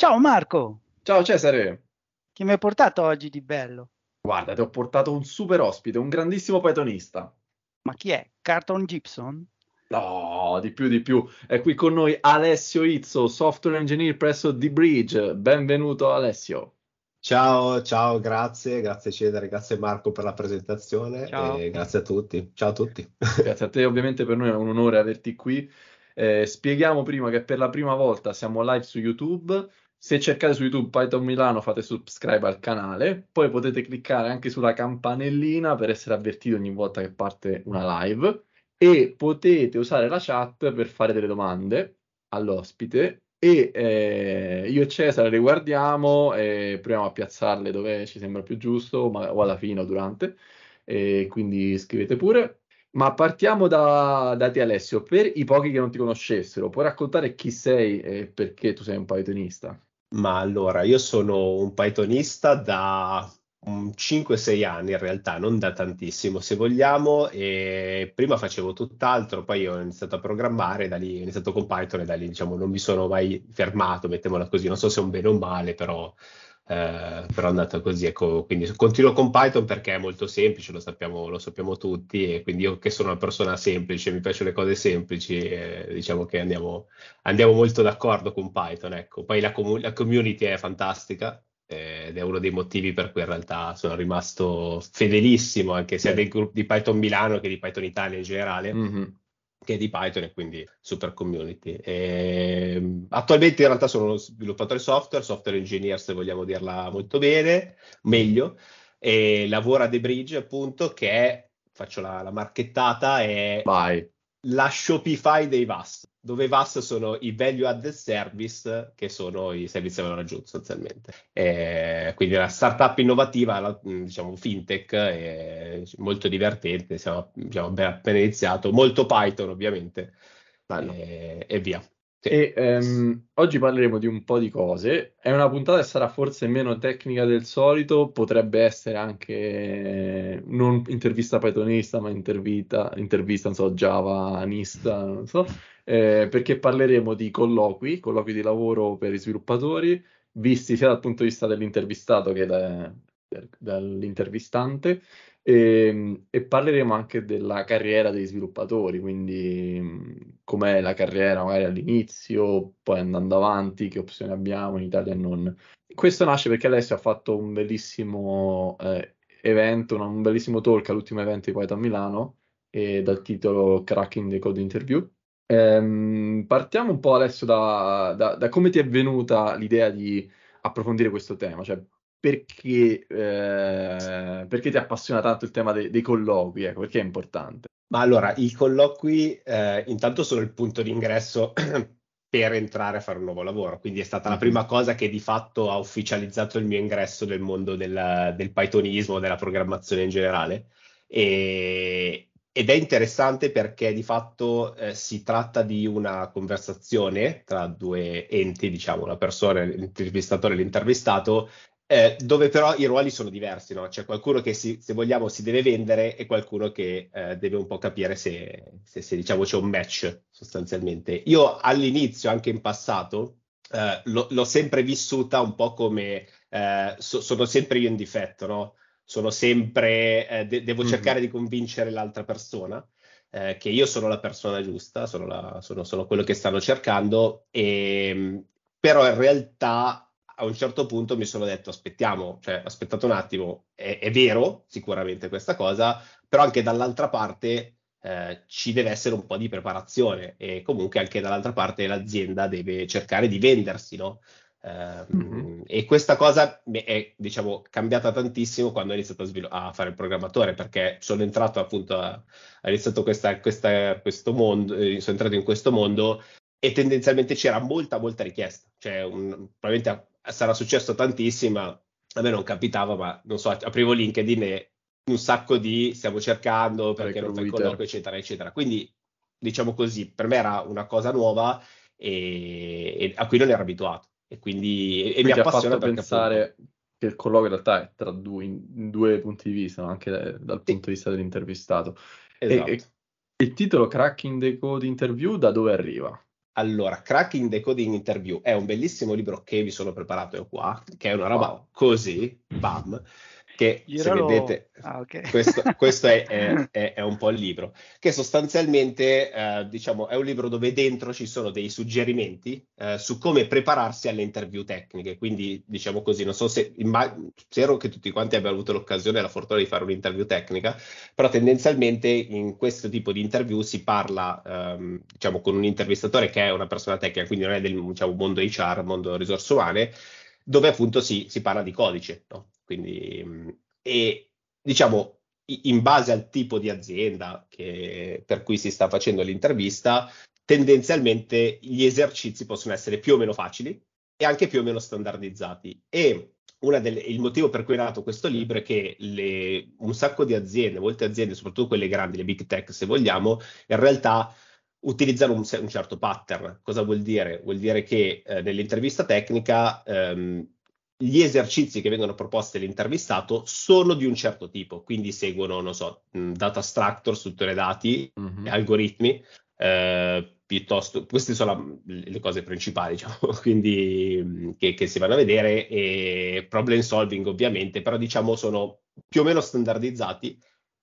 Ciao Marco, Ciao Cesare, che mi hai portato oggi di bello? guarda, ti ho portato un super ospite, un grandissimo Pythonista. Ma chi è? Carlton Gibson? No, di più, di più. È qui con noi Alessio Izzo, software engineer presso The Bridge. Benvenuto Alessio. Ciao, ciao, grazie, grazie Cedere, grazie Marco per la presentazione Ciao. e grazie a tutti. Ciao a tutti. Grazie a te, ovviamente per noi è un onore averti qui. Eh, spieghiamo prima che per la prima volta siamo live su YouTube. Se cercate su YouTube Python Milano fate subscribe al canale, poi potete cliccare anche sulla campanellina per essere avvertiti ogni volta che parte una live. E potete usare la chat per fare delle domande all'ospite. E eh, io e Cesare le guardiamo e proviamo a piazzarle dove ci sembra più giusto, ma- o alla fine o durante, e quindi scrivete pure. Ma partiamo da, da te Alessio, per i pochi che non ti conoscessero, puoi raccontare chi sei e perché tu sei un Pythonista? Ma allora, io sono un Pythonista da un 5-6 anni in realtà, non da tantissimo se vogliamo, e prima facevo tutt'altro, poi ho iniziato a programmare, da lì ho iniziato con Python e da lì diciamo non mi sono mai fermato, mettiamola così, non so se è un bene o un male, però, eh, però è andata così, ecco, quindi continuo con Python perché è molto semplice, lo sappiamo, lo sappiamo tutti, e quindi io che sono una persona semplice, mi piacciono le cose semplici, eh, diciamo che andiamo, andiamo molto d'accordo con Python, ecco. Poi la, comu- la community è fantastica eh, ed è uno dei motivi per cui in realtà sono rimasto fedelissimo anche sia del gruppo di Python Milano che di Python Italia in generale, Mhm. Che di Python e quindi super community. E, attualmente in realtà sono uno sviluppatore software, software engineer se vogliamo dirla molto bene, meglio, e lavoro a The Bridge appunto che è, faccio la, la marchettata, è Vai. la Shopify dei VAS, dove i VAS sono i value added service, che sono i servizi a valore aggiunto sostanzialmente. Eh, quindi una startup innovativa, la- diciamo fintech, molto divertente, siamo diciamo, abbiamo appena iniziato, molto Python ovviamente, eh, e via. Sì. E ehm, oggi parleremo di un po' di cose. È una puntata che sarà forse meno tecnica del solito, potrebbe essere anche eh, non intervista pythonista, ma intervista, intervista, non so, javanista, non so, eh, perché parleremo di colloqui, colloqui di lavoro per i sviluppatori, visti sia dal punto di vista dell'intervistato che da- dall'intervistante. E, e parleremo anche della carriera dei sviluppatori, quindi com'è la carriera magari all'inizio, poi andando avanti, che opzioni abbiamo in Italia e non. Questo nasce perché Alessio ha fatto un bellissimo eh, evento, un, bellissimo talk all'ultimo evento di Python a Milano, e dal titolo Cracking the Code Interview. Ehm, partiamo un po' adesso da, da- da come ti è venuta l'idea di approfondire questo tema, cioè perché, eh, perché ti appassiona tanto il tema dei, dei colloqui, ecco, perché è importante. Ma allora, i colloqui eh, intanto sono il punto d'ingresso per entrare a fare un nuovo lavoro, quindi è stata la Mhm. prima cosa che di fatto ha ufficializzato il mio ingresso nel mondo del, del Pythonismo, della programmazione in generale. E- ed è interessante perché di fatto eh, si tratta di una conversazione tra due enti, diciamo, la persona, l'intervistatore e l'intervistato, eh, dove però i ruoli sono diversi, no? C'è qualcuno che si- se vogliamo si deve vendere e qualcuno che eh, deve un po' capire se, se- se, diciamo c'è un match sostanzialmente. Io all'inizio, anche in passato, eh, l'ho l'ho sempre vissuta un po' come eh, so- sono sempre io in difetto, no? Sono sempre, eh, de- devo Mhm. cercare di convincere l'altra persona eh, che io sono la persona giusta, sono, la- sono- sono quello che stanno cercando, e, però in realtà a un certo punto mi sono detto aspettiamo, cioè aspettate un attimo, è, è vero sicuramente questa cosa, però anche dall'altra parte eh, ci deve essere un po' di preparazione e comunque anche dall'altra parte l'azienda deve cercare di vendersi, no? Ehm, Mhm. E questa cosa è, diciamo, cambiata tantissimo quando ho iniziato a, svilu- a fare il programmatore, perché sono entrato appunto a, ho iniziato questa, questa- questo mondo, eh, sono entrato in questo mondo e tendenzialmente c'era molta, molta richiesta. Cioè, un- probabilmente sarà successo tantissimo, a me non capitava, ma non so, aprivo LinkedIn e un sacco di stiamo cercando perché non fai colloquio, eccetera, eccetera. Quindi, diciamo così, per me era una cosa nuova e, e a cui non ero abituato. E quindi e, e mi ha appassiona fatto pensare appunto, che il colloquio in realtà è tra due, in, in due punti di vista, anche dal Sì. punto di vista dell'intervistato. E, esatto. e il titolo Cracking the Code Interview da dove arriva? allora, Cracking the Coding Interview è un bellissimo libro che vi sono preparato io qua, che è una roba wow. così, bam, che Giralo... se vedete, ah, okay. questo, questo è, è, è, è, un po' il libro, che sostanzialmente eh, diciamo, è un libro dove dentro ci sono dei suggerimenti eh, su come prepararsi alle interview tecniche, quindi diciamo così, non so se, spero che tutti quanti abbiano avuto l'occasione e la fortuna di fare un'interview tecnica, però tendenzialmente in questo tipo di interview si parla ehm, diciamo, con un intervistatore che è una persona tecnica, quindi non è del diciamo, mondo HR, mondo risorse umane, dove appunto si, si parla di codice, no? Quindi, e diciamo, in base al tipo di azienda che, per cui si sta facendo l'intervista, tendenzialmente gli esercizi possono essere più o meno facili e anche più o meno standardizzati. E delle, il motivo per cui è nato questo libro è che le, un sacco di aziende, molte aziende, soprattutto quelle grandi, le big tech se vogliamo, in realtà utilizzano un, un certo pattern. Cosa vuol dire? Vuol dire che eh, nell'intervista tecnica ehm, gli esercizi che vengono proposti all'intervistato sono di un certo tipo, quindi seguono, non so, data structure, strutture dati, mm-hmm. algoritmi, eh, piuttosto, queste sono la, le cose principali, diciamo, quindi che, che, si vanno a vedere, e problem solving ovviamente, però diciamo sono più o meno standardizzati.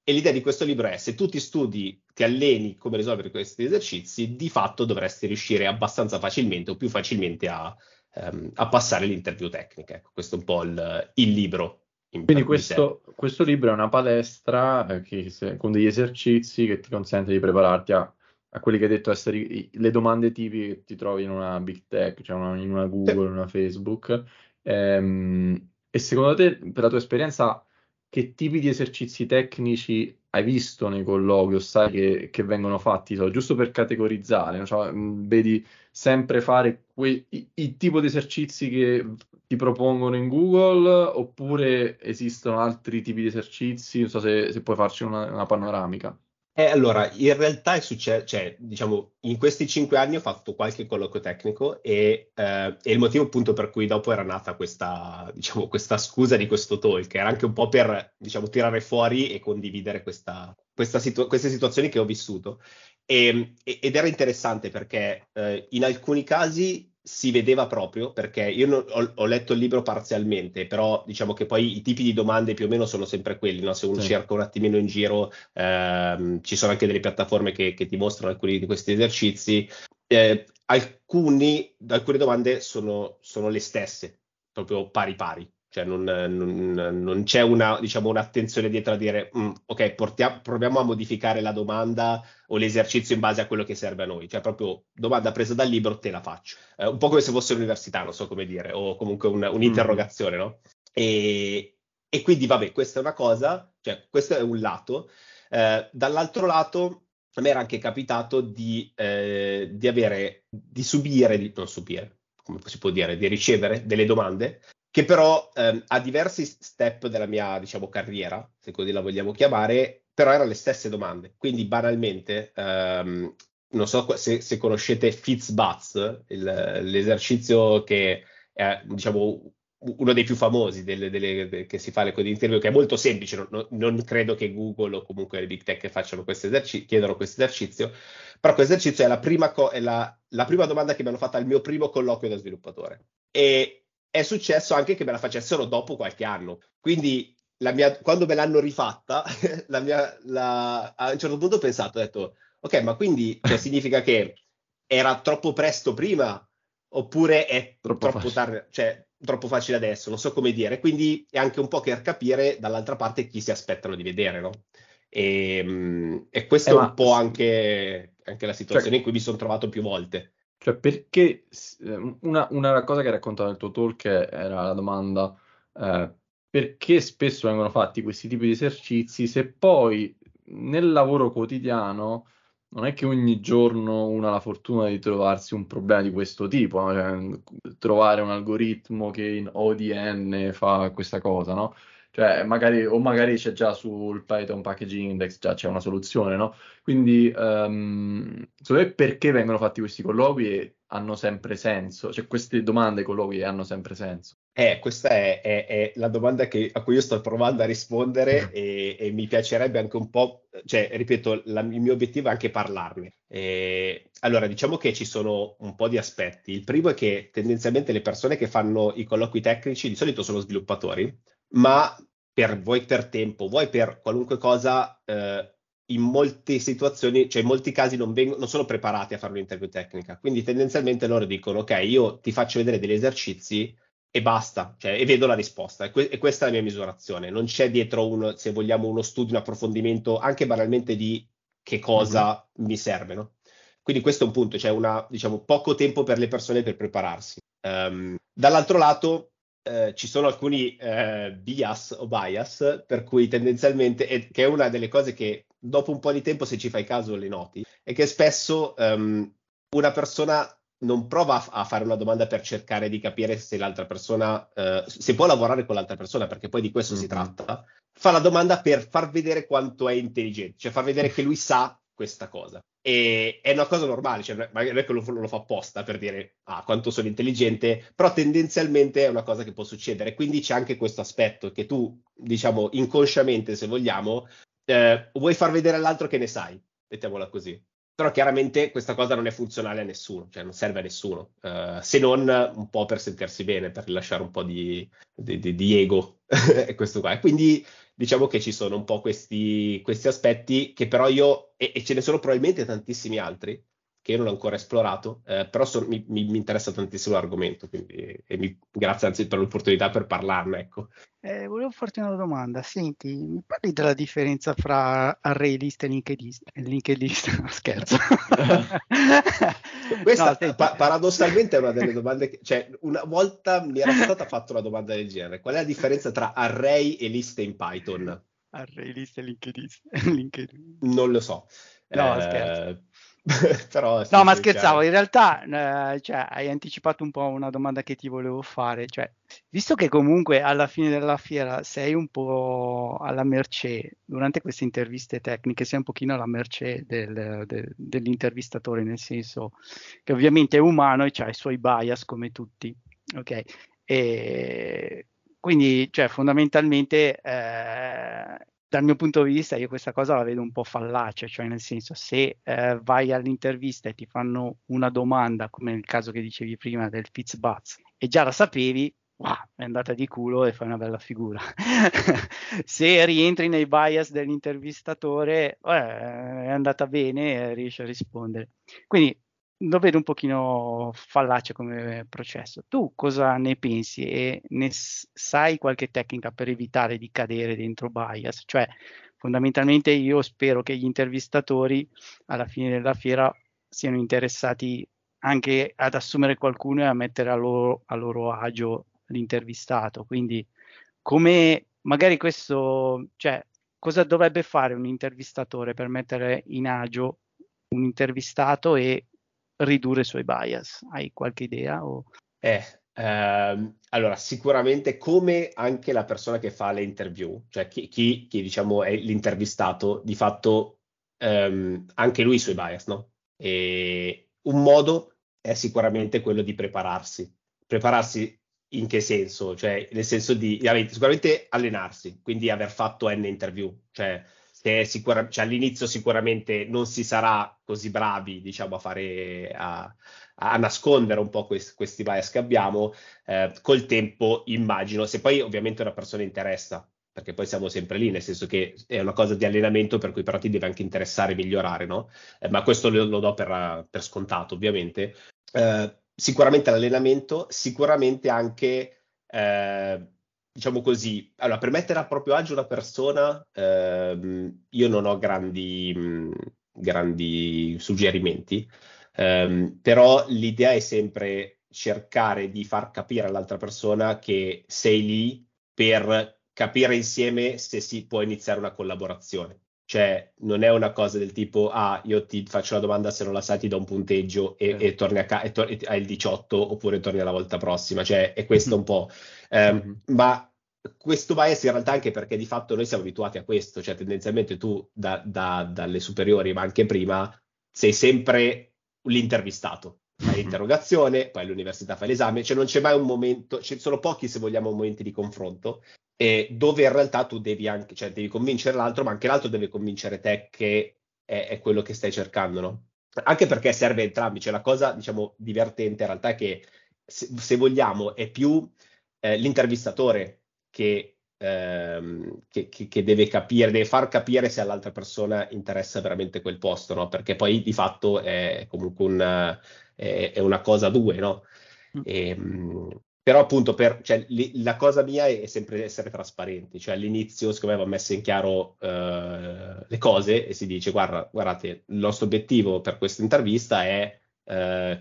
E l'idea di questo libro è: se tu ti studi, ti alleni come risolvere questi esercizi, di fatto dovresti riuscire abbastanza facilmente o più facilmente a, ehm, a passare l'interview tecnica. Ecco, questo è un po' il, il libro. Quindi questo, questo, libro è una palestra eh, che, se, con degli esercizi che ti consente di prepararti a, a quelli che hai detto essere le domande tipiche che ti trovi in una big tech, cioè una, in una Google, in una Facebook. Ehm, e secondo te, per la tua esperienza, che tipi di esercizi tecnici hai visto nei colloqui o sai che, che vengono fatti, so, giusto per categorizzare, cioè, mh, vedi sempre fare que- i, i tipo di esercizi che ti propongono in Google oppure esistono altri tipi di esercizi, non so se, se puoi farci una, una panoramica. Eh, allora, in realtà è successo, cioè, diciamo, in questi cinque anni ho fatto qualche colloquio tecnico e, eh, e il motivo appunto per cui dopo era nata questa, diciamo, questa scusa di questo talk, era anche un po' per, diciamo, tirare fuori e condividere questa, questa situ- queste situazioni che ho vissuto. E, ed era interessante perché eh, in alcuni casi si vedeva proprio, perché io non, ho, ho, letto il libro parzialmente, però diciamo che poi i tipi di domande più o meno sono sempre quelli, no? se uno sì. cerca un attimino in giro, ehm, ci sono anche delle piattaforme che, che, ti mostrano alcuni di questi esercizi, eh, alcuni, alcune domande sono, sono le stesse, proprio pari pari. Cioè non, non, non c'è una, diciamo, un'attenzione dietro a dire mm, ok, portiamo, proviamo a modificare la domanda o l'esercizio in base a quello che serve a noi. Cioè proprio domanda presa dal libro, te la faccio. Eh, un po' come se fosse l'università, non so come dire, o comunque un, un'interrogazione, no? E, e, quindi vabbè, questa è una cosa, cioè questo è un lato. Eh, dall'altro lato, a me era anche capitato di, eh, di avere, di subire, di, non subire, come si può dire, di ricevere delle domande che però ehm, a diversi step della mia, diciamo, carriera, se così la vogliamo chiamare, però erano le stesse domande. Quindi banalmente, ehm, non so se, se conoscete FitzButz, il, l'esercizio che è, diciamo, uno dei più famosi delle, delle, de, che si fa le code interview, che è molto semplice, non, non, credo che Google o comunque le big tech facciano questo esercizio, chiedano questo esercizio, però questo esercizio è, la prima, co- è la, la prima domanda che mi hanno fatto al mio primo colloquio da sviluppatore. E è successo anche che me la facessero dopo qualche anno. Quindi mia, quando me l'hanno rifatta, la mia, la, a un certo punto ho pensato, ho detto, ok, ma quindi cioè, significa che era troppo presto prima oppure è troppo, troppo tardi, cioè troppo facile adesso, non so come dire. Quindi è anche un po' per capire dall'altra parte chi si aspettano di vedere, no? E, ehm, e questa eh, è un po' anche, anche la situazione cioè, in cui mi sono trovato più volte. Cioè, perché ehm, una, una cosa che raccontava nel tuo talk era la domanda eh, perché spesso vengono fatti questi tipi di esercizi se poi nel lavoro quotidiano non è che ogni giorno uno ha la fortuna di trovarsi un problema di questo tipo, no? cioè, trovare un algoritmo che in ODN fa questa cosa, no? Cioè, magari, o magari c'è già sul Python Packaging Index, già c'è una soluzione, no? Quindi, um, secondo me, perché vengono fatti questi colloqui e hanno sempre senso? Cioè, queste domande, colloqui hanno sempre senso? Eh, questa è, è, è la domanda che, a cui io sto provando a rispondere e, e mi piacerebbe anche un po', cioè, ripeto, la, il mio obiettivo è anche parlarne. E, allora, diciamo che ci sono un po' di aspetti. Il primo è che tendenzialmente le persone che fanno i colloqui tecnici di solito sono sviluppatori, ma per vuoi per tempo, vuoi per qualunque cosa, eh, in molte situazioni, cioè in molti casi non, vengono, non sono preparati a fare un'interview tecnica. Quindi tendenzialmente loro dicono, ok, io ti faccio vedere degli esercizi e basta, cioè, e vedo la risposta. E, que- e, questa è la mia misurazione. Non c'è dietro, un, se vogliamo, uno studio, un approfondimento, anche banalmente di che cosa mm-hmm. mi serve, no? Quindi questo è un punto, c'è cioè diciamo, poco tempo per le persone per prepararsi. Um, dall'altro lato, eh, ci sono alcuni eh, bias o bias, per cui tendenzialmente, e, che è una delle cose che dopo un po' di tempo, se ci fai caso, le noti, è che spesso um, una persona non prova a, a, fare una domanda per cercare di capire se l'altra persona, eh, se può lavorare con l'altra persona, perché poi di questo mm-hmm. si tratta, fa la domanda per far vedere quanto è intelligente, cioè far vedere che lui sa questa cosa. E è una cosa normale, cioè non è che lo, lo, fa apposta per dire ah, quanto sono intelligente, però tendenzialmente è una cosa che può succedere. Quindi c'è anche questo aspetto che tu, diciamo, inconsciamente, se vogliamo, eh, vuoi far vedere all'altro che ne sai, mettiamola così. Però chiaramente questa cosa non è funzionale a nessuno, cioè non serve a nessuno, uh, se non un po' per sentirsi bene, per rilasciare un po' di, di, di, di ego. questo qua. E quindi diciamo che ci sono un po' questi, questi aspetti che però io, e, e, ce ne sono probabilmente tantissimi altri, che io non ho ancora esplorato, eh, però so, mi, mi, mi, interessa tantissimo l'argomento, quindi e mi, grazie anzi per l'opportunità per parlarne. Ecco. Eh, volevo farti una domanda, senti, mi parli della differenza fra array list e linked list? Linked list, no, scherzo. Questa no, pa- paradossalmente è una delle domande che, cioè una volta mi era stata fatta una domanda del genere, qual è la differenza tra array e liste in Python? Array list e linked list? Non lo so. No, eh, scherzo. Però, sì, no, ma scherzavo, in realtà eh, cioè, hai anticipato un po' una domanda che ti volevo fare, cioè, visto che comunque alla fine della fiera sei un po' alla mercé, durante queste interviste tecniche sei un pochino alla mercé del, del, dell'intervistatore, nel senso che ovviamente è umano e ha i suoi bias come tutti, ok? E quindi, cioè, fondamentalmente... Eh, dal mio punto di vista io questa cosa la vedo un po' fallace, cioè nel senso se eh, vai all'intervista e ti fanno una domanda, come nel caso che dicevi prima del Fitzbuzz, e già la sapevi, wow, è andata di culo e fai una bella figura. se rientri nei bias dell'intervistatore, eh, è andata bene e riesci a rispondere. Quindi lo vedo un pochino fallace come processo. Tu cosa ne pensi e ne sai qualche tecnica per evitare di cadere dentro bias? Cioè, fondamentalmente io spero che gli intervistatori alla fine della fiera siano interessati anche ad assumere qualcuno e a mettere a loro, a loro agio l'intervistato. Quindi, come magari questo, cioè, cosa dovrebbe fare un intervistatore per mettere in agio un intervistato e ridurre i suoi bias? Hai qualche idea? O... Eh, ehm, allora, sicuramente come anche la persona che fa le interview, cioè chi, chi, chi diciamo è l'intervistato, di fatto ehm, anche lui i suoi bias, no? E un modo è sicuramente quello di prepararsi. Prepararsi in che senso? Cioè, nel senso di sicuramente allenarsi, quindi aver fatto N interview, cioè che sicura, cioè all'inizio sicuramente non si sarà così bravi diciamo, a, fare, a, a nascondere un po' questi, questi bias che abbiamo, eh, col tempo immagino, se poi ovviamente una persona interessa, perché poi siamo sempre lì, nel senso che è una cosa di allenamento per cui però ti deve anche interessare migliorare, no? Eh, ma questo lo, lo do per, per, scontato ovviamente. Eh, sicuramente l'allenamento, sicuramente anche eh, diciamo così, allora, per mettere a proprio agio una persona, ehm, io non ho grandi, mh, grandi suggerimenti, ehm, però l'idea è sempre cercare di far capire all'altra persona che sei lì per capire insieme se si può iniziare una collaborazione. Cioè, non è una cosa del tipo, ah, io ti faccio la domanda, se non la sai ti do un punteggio e, e torni a ca- e, tor- e hai il 18 oppure torni alla volta prossima. Cioè, è questo un po'. Um, mm-hmm. Ma questo bias in realtà anche perché di fatto noi siamo abituati a questo, cioè tendenzialmente tu da, da, dalle superiori, ma anche prima, sei sempre l'intervistato. Fai l'interrogazione, poi all'università fai l'esame, cioè non c'è mai un momento, ci sono pochi se vogliamo momenti di confronto, e dove in realtà tu devi anche, cioè devi convincere l'altro, ma anche l'altro deve convincere te che è, è quello che stai cercando, no? anche perché serve entrambi, cioè la cosa diciamo divertente in realtà è che se, se vogliamo è più eh, l'intervistatore che, ehm, che, che, che, deve capire, deve far capire se all'altra persona interessa veramente quel posto, no? Perché poi di fatto è comunque un, è, è una cosa a due, no? Mm. E, ehm, però appunto per, cioè, li, la cosa mia è sempre essere trasparenti, cioè all'inizio secondo me va messo in chiaro uh, le cose e si dice guarda, guardate, il nostro obiettivo per questa intervista è uh,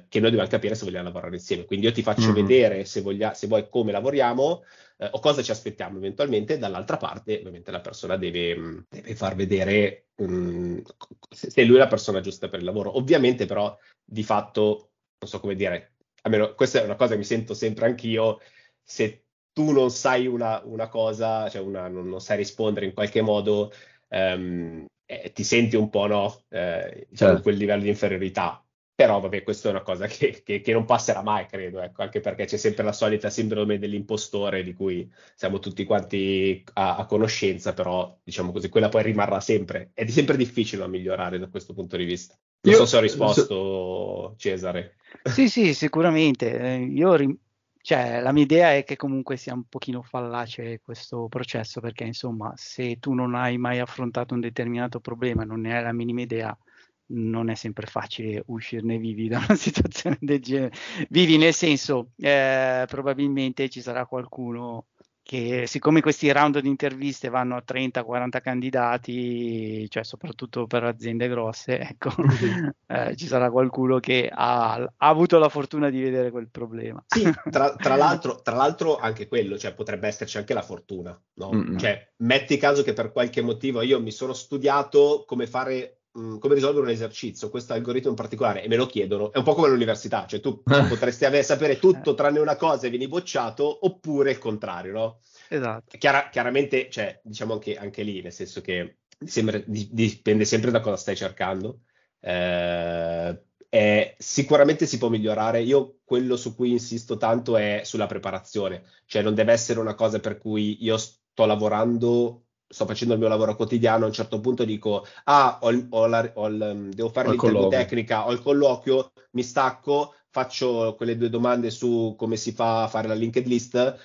che noi dobbiamo capire se vogliamo lavorare insieme, quindi io ti faccio mm-hmm. vedere se, voglia, se, vuoi come lavoriamo uh, o cosa ci aspettiamo eventualmente, dall'altra parte ovviamente la persona deve, deve far vedere um, se lui è la persona giusta per il lavoro, ovviamente però di fatto, non so come dire, almeno questa è una cosa che mi sento sempre anch'io, se tu non sai una, una cosa, cioè una, non, non, sai rispondere in qualche modo, ehm, eh, ti senti un po' no, eh, diciamo, certo. quel livello di inferiorità. Però vabbè, questa è una cosa che, che, che, non passerà mai, credo, ecco, anche perché c'è sempre la solita sindrome dell'impostore di cui siamo tutti quanti a, a conoscenza, però diciamo così, quella poi rimarrà sempre. È sempre difficile da migliorare da questo punto di vista. Non Io, so se ho risposto, so... Cesare. Sì, sì, sicuramente. Eh, io rim- cioè, la mia idea è che comunque sia un pochino fallace questo processo, perché insomma, se tu non hai mai affrontato un determinato problema, non ne hai la minima idea, non è sempre facile uscirne vivi da una situazione del genere. Vivi nel senso, eh, probabilmente ci sarà qualcuno che siccome questi round di interviste vanno a 30-40 candidati, cioè soprattutto per aziende grosse, ecco, eh, ci sarà qualcuno che ha, ha, avuto la fortuna di vedere quel problema. Sì, tra, tra, l'altro, tra l'altro, anche quello, cioè potrebbe esserci anche la fortuna, no? Mm-hmm. Cioè, metti caso che per qualche motivo io mi sono studiato come fare mm, come risolvere un esercizio, questo algoritmo in particolare, e me lo chiedono, è un po' come all'università, cioè tu potresti avere, sapere tutto tranne una cosa e vieni bocciato, oppure il contrario, no? Esatto. Chiara, chiaramente, cioè, diciamo anche, anche, lì, nel senso che sembra, dipende sempre da cosa stai cercando. Eh, è, sicuramente si può migliorare. Io quello su cui insisto tanto è sulla preparazione, cioè non deve essere una cosa per cui io sto lavorando sto facendo il mio lavoro quotidiano, a un certo punto dico, ah, ho, ho la, ho il, devo fare l'interview tecnica, ho il colloquio, mi stacco, faccio quelle due domande su come si fa a fare la linked list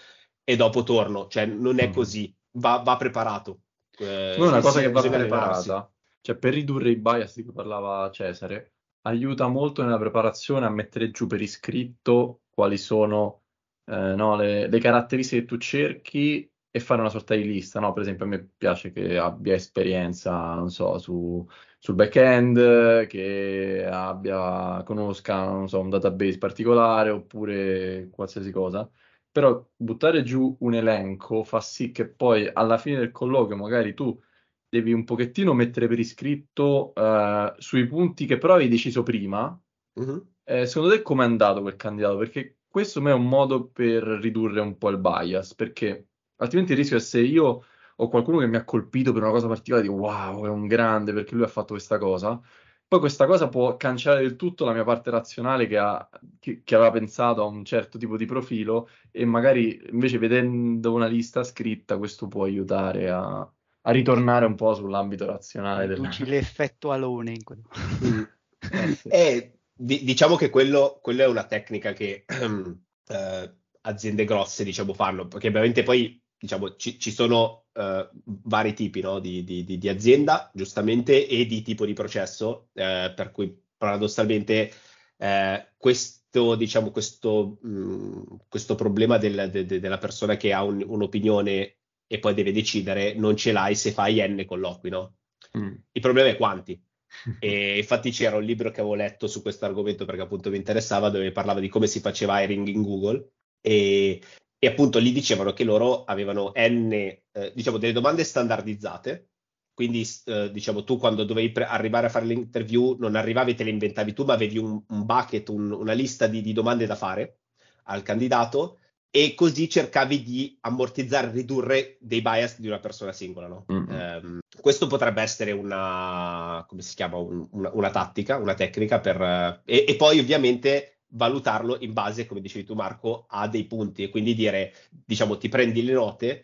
e dopo torno, cioè non è mm. così, va, va preparato. Eh, è una cosa che va preparata, cioè per ridurre i bias di cui parlava Cesare, aiuta molto nella preparazione a mettere giù per iscritto quali sono eh, no, le, le, caratteristiche che tu cerchi e fare una sorta di lista, no? Per esempio a me piace che abbia esperienza, non so, su, sul back-end, che abbia, conosca, non so, un database particolare oppure qualsiasi cosa però buttare giù un elenco fa sì che poi alla fine del colloquio magari tu devi un pochettino mettere per iscritto uh, sui punti che però avevi deciso prima. Uh-huh. Eh, secondo te come è andato quel candidato? Perché questo me è un modo per ridurre un po' il bias, perché altrimenti il rischio è se io ho qualcuno che mi ha colpito per una cosa particolare, dico wow, è un grande perché lui ha fatto questa cosa, poi questa cosa può cancellare del tutto la mia parte razionale che, ha, che, che, aveva pensato a un certo tipo di profilo e magari invece vedendo una lista scritta questo può aiutare a, a ritornare un po' sull'ambito razionale. Della... l'effetto alone in quello. eh, sì. eh, di, diciamo che quello, quello, è una tecnica che eh, aziende grosse diciamo fanno, perché ovviamente poi diciamo, ci, ci sono uh, vari tipi no? di, di, di, azienda, giustamente, e di tipo di processo, uh, per cui paradossalmente uh, questo, diciamo, questo, mh, mm, questo problema del, de, de, della persona che ha un, un'opinione e poi deve decidere, non ce l'hai se fai N colloqui, no? Mm. Il problema è quanti. e infatti c'era un libro che avevo letto su questo argomento perché appunto mi interessava, dove parlava di come si faceva hiring in Google e e appunto lì dicevano che loro avevano n, eh, diciamo, delle domande standardizzate, quindi eh, diciamo tu quando dovevi pre- arrivare a fare l'interview non arrivavi e te le inventavi tu, ma avevi un, un bucket, un, una lista di, di, domande da fare al candidato e così cercavi di ammortizzare, ridurre dei bias di una persona singola. No? Mm-hmm. Um, questo potrebbe essere una, come si chiama, un, una, una, tattica, una tecnica per... Uh, e, e poi ovviamente valutarlo in base, come dicevi tu Marco, a dei punti e quindi dire, diciamo, ti prendi le note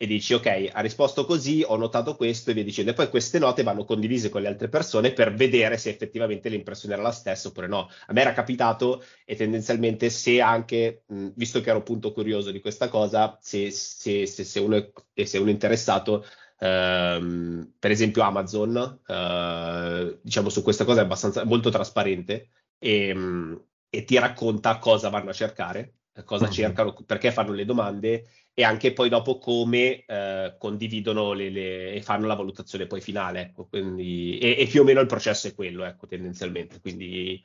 e dici ok, ha risposto così, ho notato questo e via dicendo. E poi queste note vanno condivise con le altre persone per vedere se effettivamente l'impressione era la stessa oppure no. A me era capitato e tendenzialmente se anche, mh, visto che ero appunto curioso di questa cosa, se, se, se, se uno, è, se uno è interessato, ehm, per esempio Amazon, eh, diciamo su questa cosa è abbastanza molto trasparente e, mh, e ti racconta cosa vanno a cercare cosa mm-hmm. cercano, perché fanno le domande e anche poi dopo come eh, condividono le, le, e fanno la valutazione poi finale. Ecco, quindi, e, e, più o meno il processo è quello, ecco, tendenzialmente. Quindi,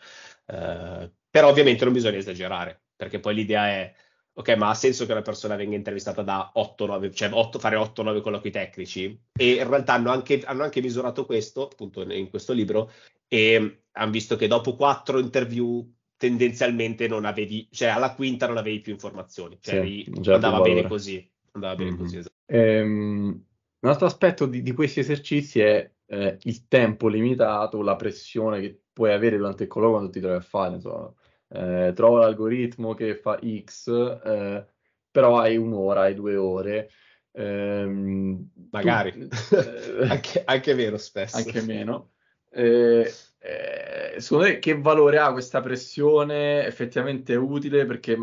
eh, però ovviamente non bisogna esagerare, perché poi l'idea è, ok, ma ha senso che una persona venga intervistata da 8-9, cioè 8, fare 8-9 colloqui tecnici? E in realtà hanno anche, hanno anche misurato questo, appunto in questo libro, e hanno visto che dopo 4 interview tendenzialmente non avevi, cioè alla quinta non avevi più informazioni, cioè sì, andava bene così. Andava bene mm-hmm. così esatto. ehm, un altro aspetto di, di questi esercizi è eh, il tempo limitato, la pressione che puoi avere durante il colloquio quando ti trovi a fare, insomma. Eh, trova l'algoritmo che fa X, eh, però hai un'ora, hai due ore. Ehm, Magari, tu, eh, anche, anche, meno spesso. Anche meno. Eh, eh, secondo te che valore ha questa pressione? Effettivamente utile perché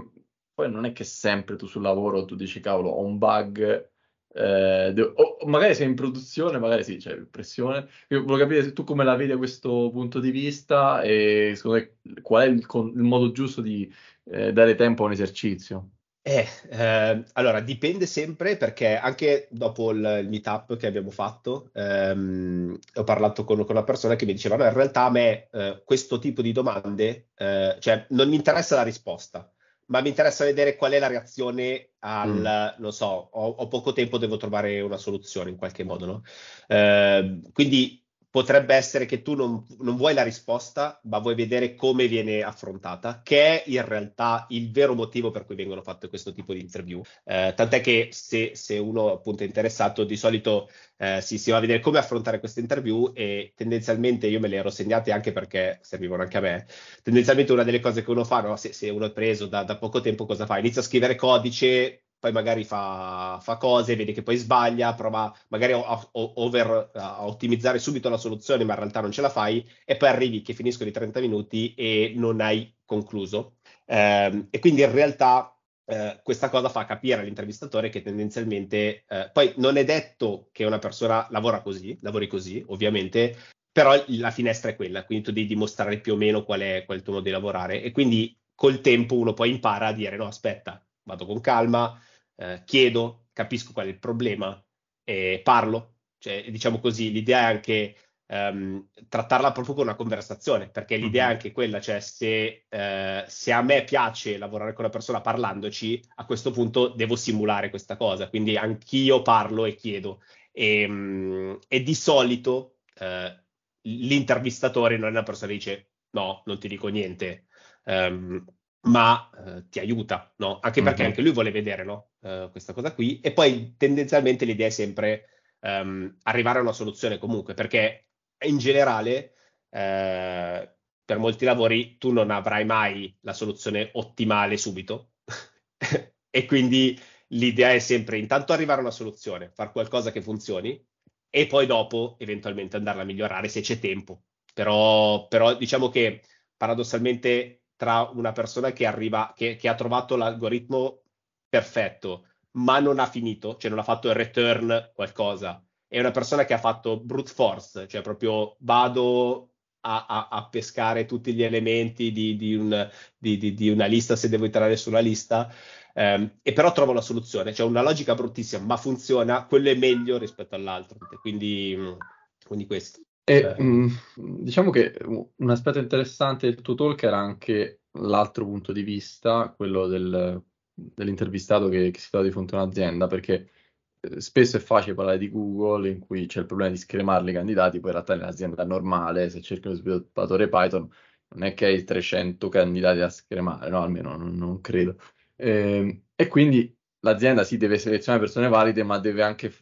poi non è che sempre tu sul lavoro tu dici cavolo ho un bug eh, devo, o magari sei in produzione, magari sì, c'è pressione. Io volevo capire se tu come la vedi da questo punto di vista e secondo te qual è il, il modo giusto di eh, dare tempo a un esercizio. Eh, eh, allora dipende sempre perché anche dopo il, il meetup che abbiamo fatto ehm, ho parlato con, con, una persona che mi diceva no in realtà a me eh, questo tipo di domande eh, cioè non mi interessa la risposta ma mi interessa vedere qual è la reazione al, mm. non so, ho, ho, poco tempo, devo trovare una soluzione in qualche modo, no? Eh, quindi potrebbe essere che tu non, non, vuoi la risposta, ma vuoi vedere come viene affrontata, che è in realtà il vero motivo per cui vengono fatte questo tipo di interview. Eh, tant'è che se, se, uno appunto è interessato, di solito eh, si, si, va a vedere come affrontare queste interview e tendenzialmente io me le ero segnate anche perché servivano anche a me. Tendenzialmente una delle cose che uno fa, no? se, se, uno è preso da, da poco tempo, cosa fa? Inizia a scrivere codice poi magari fa, fa, cose, vede che poi sbaglia, prova magari a, a, over, a, ottimizzare subito la soluzione, ma in realtà non ce la fai, e poi arrivi che finiscono i 30 minuti e non hai concluso. Eh, e quindi in realtà eh, questa cosa fa capire all'intervistatore che tendenzialmente, eh, poi non è detto che una persona lavora così, lavori così, ovviamente, però la finestra è quella, quindi tu devi dimostrare più o meno qual è, qual è il tuo modo di lavorare e quindi col tempo uno poi impara a dire no, aspetta, vado con calma, eh, chiedo, capisco qual è il problema e parlo. Cioè, diciamo così, l'idea è anche um, trattarla proprio con una conversazione, perché l'idea mm-hmm. è anche quella, cioè se, uh, se, a me piace lavorare con una persona parlandoci, a questo punto devo simulare questa cosa, quindi anch'io parlo e chiedo. E, um, e di solito uh, l'intervistatore non è una persona che dice no, non ti dico niente. Um, ma eh, ti aiuta, no? Anche perché mm-hmm. anche lui vuole vedere, no? uh, questa cosa qui. E poi tendenzialmente l'idea è sempre um, arrivare a una soluzione comunque, perché in generale uh, per molti lavori tu non avrai mai la soluzione ottimale subito. e quindi l'idea è sempre intanto arrivare a una soluzione, fare qualcosa che funzioni e poi dopo eventualmente andarla a migliorare se c'è tempo. Però, però diciamo che paradossalmente tra una persona che arriva, che, che ha trovato l'algoritmo perfetto, ma non ha finito, cioè non ha fatto il return qualcosa, e una persona che ha fatto brute force, cioè proprio vado a, a, a pescare tutti gli elementi di, di, un, di, di, una lista se devo entrare sulla lista, ehm, e però trovo la soluzione, cioè una logica bruttissima, ma funziona, quello è meglio rispetto all'altro. Quindi, quindi questo. E, eh. mh, diciamo che un aspetto interessante del tuo talk era anche l'altro punto di vista, quello del, dell'intervistato che, che si trova di fronte a un'azienda, perché eh, spesso è facile parlare di Google in cui c'è il problema di scremarli i candidati, poi in realtà nell'azienda normale, se cerchi uno sviluppatore Python, non è che hai 300 candidati da scremare, no? Almeno non, non credo. Eh, e quindi l'azienda sì deve selezionare persone valide, ma deve anche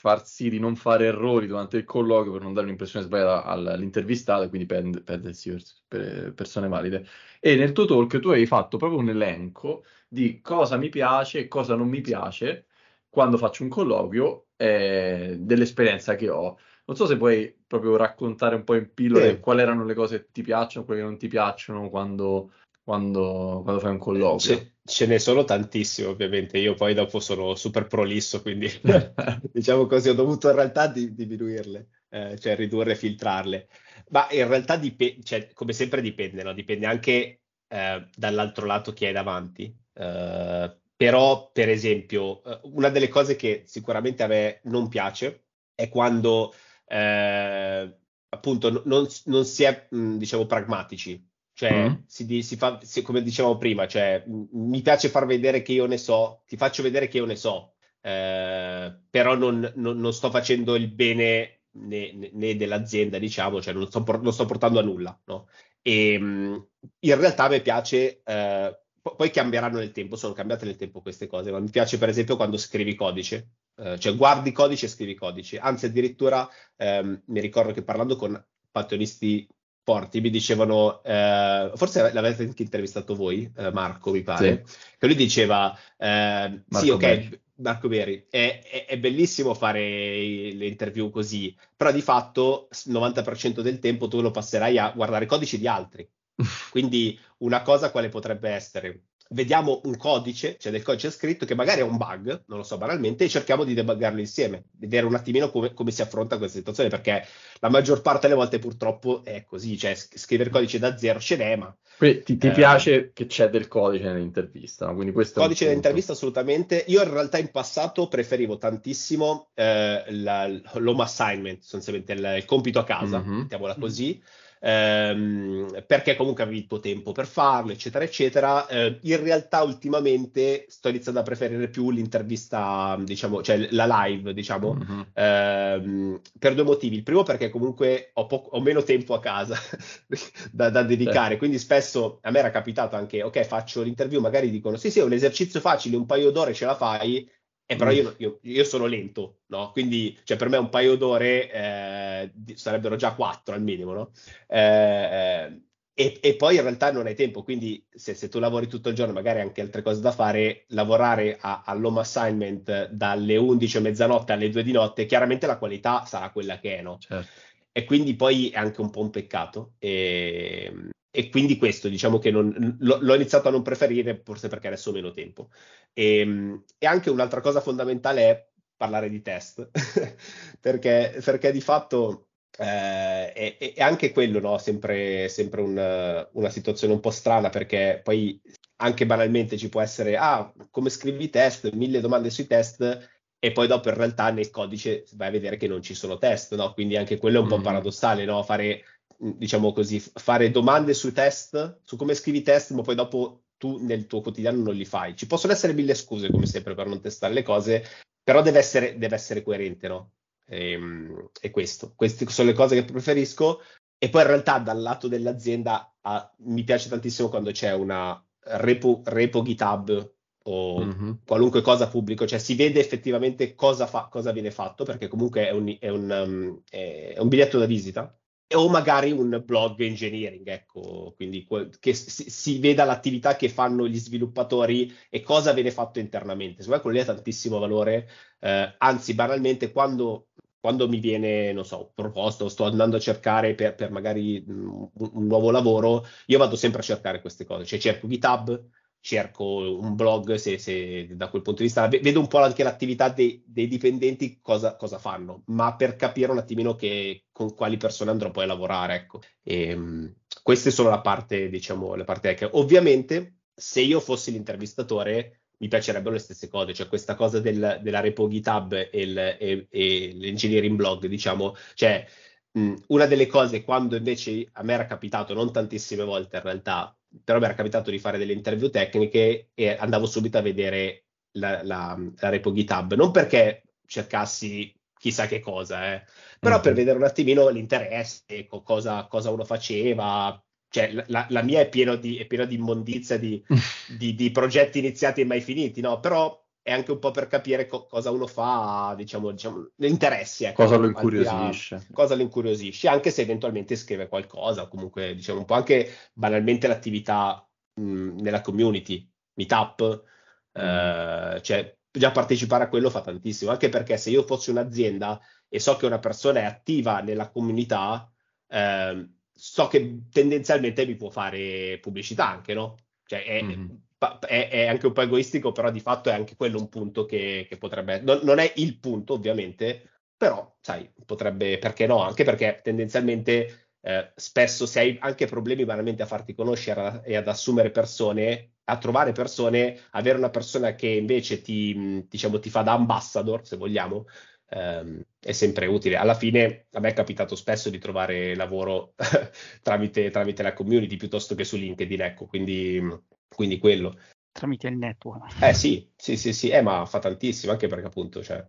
far sì di non fare errori durante il colloquio per non dare un'impressione sbagliata all'intervistato e quindi perd- perdersi per persone valide. E nel tuo talk tu hai fatto proprio un elenco di cosa mi piace e cosa non mi piace quando faccio un colloquio eh, dell'esperienza che ho. Non so se puoi proprio raccontare un po' in pillole sì. quali erano le cose che ti piacciono, quelle che non ti piacciono quando, quando, quando fai un colloquio. Ce, ce, ne sono tantissime, ovviamente. Io poi dopo sono super prolisso, quindi diciamo così, ho dovuto in realtà di, diminuirle, eh, cioè ridurre e filtrarle. Ma in realtà dipende, cioè, come sempre dipende, no? Dipende anche eh, dall'altro lato chi hai davanti. Eh, però, per esempio, eh, una delle cose che sicuramente a me non piace è quando eh, appunto non, non, si è, mh, diciamo, pragmatici. Cioè, mm. si, si fa, si, come dicevamo prima, cioè, mi piace far vedere che io ne so, ti faccio vedere che io ne so, eh, però non, non, non, sto facendo il bene né, né dell'azienda, diciamo, cioè non sto, non sto, portando a nulla, no? E mh, in realtà a me piace, eh, poi cambieranno nel tempo, sono cambiate nel tempo queste cose, ma mi piace per esempio quando scrivi codice, eh, cioè guardi codice e scrivi codice, anzi addirittura ehm, mi ricordo che parlando con passionisti forti mi dicevano, eh, forse l'avete anche intervistato voi, eh, Marco mi pare, sì. che lui diceva, eh, sì ok, Beri. Marco Beri, è, è, è, bellissimo fare le interview così, però di fatto il 90% del tempo tu lo passerai a guardare codici di altri. Quindi una cosa quale potrebbe essere? Vediamo un codice, cioè del codice scritto che magari è un bug, non lo so banalmente, e cerchiamo di debuggarlo insieme, vedere un attimino come, come si affronta questa situazione, perché la maggior parte delle volte purtroppo è così, cioè scrivere codice da zero ce n'è, ma... Quindi ti, ti eh, piace che c'è del codice nell'intervista, no? Quindi questo codice nell'intervista assolutamente. Io in realtà in passato preferivo tantissimo eh, la, l'home assignment, sostanzialmente il, il compito a casa, mm-hmm. mettiamola così ehm, perché comunque avevi il tuo tempo per farlo, eccetera, eccetera. Eh, in realtà ultimamente sto iniziando a preferire più l'intervista, diciamo, cioè la live, diciamo, mm-hmm. ehm, per due motivi. Il primo perché comunque ho, po- ho meno tempo a casa da, da, dedicare, sì. quindi spesso a me era capitato anche, ok, faccio l'interview, magari dicono sì, sì, è un esercizio facile, un paio d'ore ce la fai, eh, però io, io, io, sono lento, no? Quindi cioè, per me un paio d'ore eh, sarebbero già quattro al minimo, no? Eh, e, e, poi in realtà non hai tempo, quindi se, se, tu lavori tutto il giorno, magari anche altre cose da fare, lavorare a, all'home assignment dalle 11 a mezzanotte alle 2 di notte, chiaramente la qualità sarà quella che è, no? Certo. E quindi poi è anche un po' un peccato. E, e quindi questo diciamo che non, l'ho iniziato a non preferire forse perché adesso ho meno tempo. E, ehm, e anche un'altra cosa fondamentale è parlare di test, perché, perché, di fatto eh, è, è, anche quello no? sempre, sempre un, una situazione un po' strana perché poi anche banalmente ci può essere, ah, come scrivi i test, mille domande sui test e poi dopo in realtà nel codice vai a vedere che non ci sono test, no? Quindi anche quello è un mm. po' paradossale, no? Fare diciamo così, fare domande sui test, su come scrivi test, ma poi dopo tu nel tuo quotidiano non li fai. Ci possono essere mille scuse, come sempre, per non testare le cose, però deve essere, deve essere coerente, no? E, ehm, e, questo. Queste sono le cose che preferisco. E poi in realtà dal lato dell'azienda ah, mi piace tantissimo quando c'è una repo, repo GitHub o mm-hmm. qualunque cosa pubblico, cioè si vede effettivamente cosa, fa, cosa viene fatto, perché comunque è un, è un, um, è un biglietto da visita o magari un blog engineering, ecco, quindi che si, si, veda l'attività che fanno gli sviluppatori e cosa viene fatto internamente. Secondo me quello lì ha tantissimo valore, eh, anzi banalmente quando, quando, mi viene, non so, proposto, sto andando a cercare per, per magari un, un, nuovo lavoro, io vado sempre a cercare queste cose, cioè cerco GitHub, cerco un blog se, se, da quel punto di vista. Vedo un po' anche l'attività dei, dei dipendenti cosa, cosa, fanno ma per capire un attimino che, con quali persone andrò poi a lavorare ecco. E, um, queste sono la parte diciamo la parte tecnica ovviamente se io fossi l'intervistatore mi piacerebbero le stesse cose cioè questa cosa del, della repo GitHub e, il, e, e l'engineering blog diciamo. Cioè una delle cose quando invece a me era capitato non tantissime volte in realtà però mi era capitato di fare delle interview tecniche e andavo subito a vedere la, la, la repo GitHub, non perché cercassi chissà che cosa, eh, però mm-hmm. per vedere un attimino l'interesse, cosa, cosa uno faceva, cioè la, la, mia è piena di, di immondizia di, di, di, progetti iniziati e mai finiti, no? Però è anche un po' per capire co- cosa uno fa, diciamo, diciamo interessi. Ecco, cosa lo incuriosisce. A, cosa lo incuriosisce, anche se eventualmente scrive qualcosa, comunque diciamo un po' anche banalmente l'attività mh, nella community, meetup, mm. eh, cioè già partecipare a quello fa tantissimo, anche perché se io fossi un'azienda e so che una persona è attiva nella comunità, eh, so che tendenzialmente mi può fare pubblicità anche, no? Cioè è, mm-hmm. È, è, anche un po' egoistico, però di fatto è anche quello un punto che, che potrebbe... Non, non, è il punto, ovviamente, però, sai, potrebbe... Perché no? Anche perché tendenzialmente... Eh, spesso se hai anche problemi banalmente a farti conoscere e ad assumere persone, a trovare persone, avere una persona che invece ti, diciamo, ti fa da ambassador, se vogliamo, ehm, è sempre utile. Alla fine a me è capitato spesso di trovare lavoro tramite, tramite, la community piuttosto che su LinkedIn, ecco, quindi, quindi quello. Tramite il network. Eh sì, sì, sì, sì, eh, ma fa tantissimo, anche perché appunto, cioè,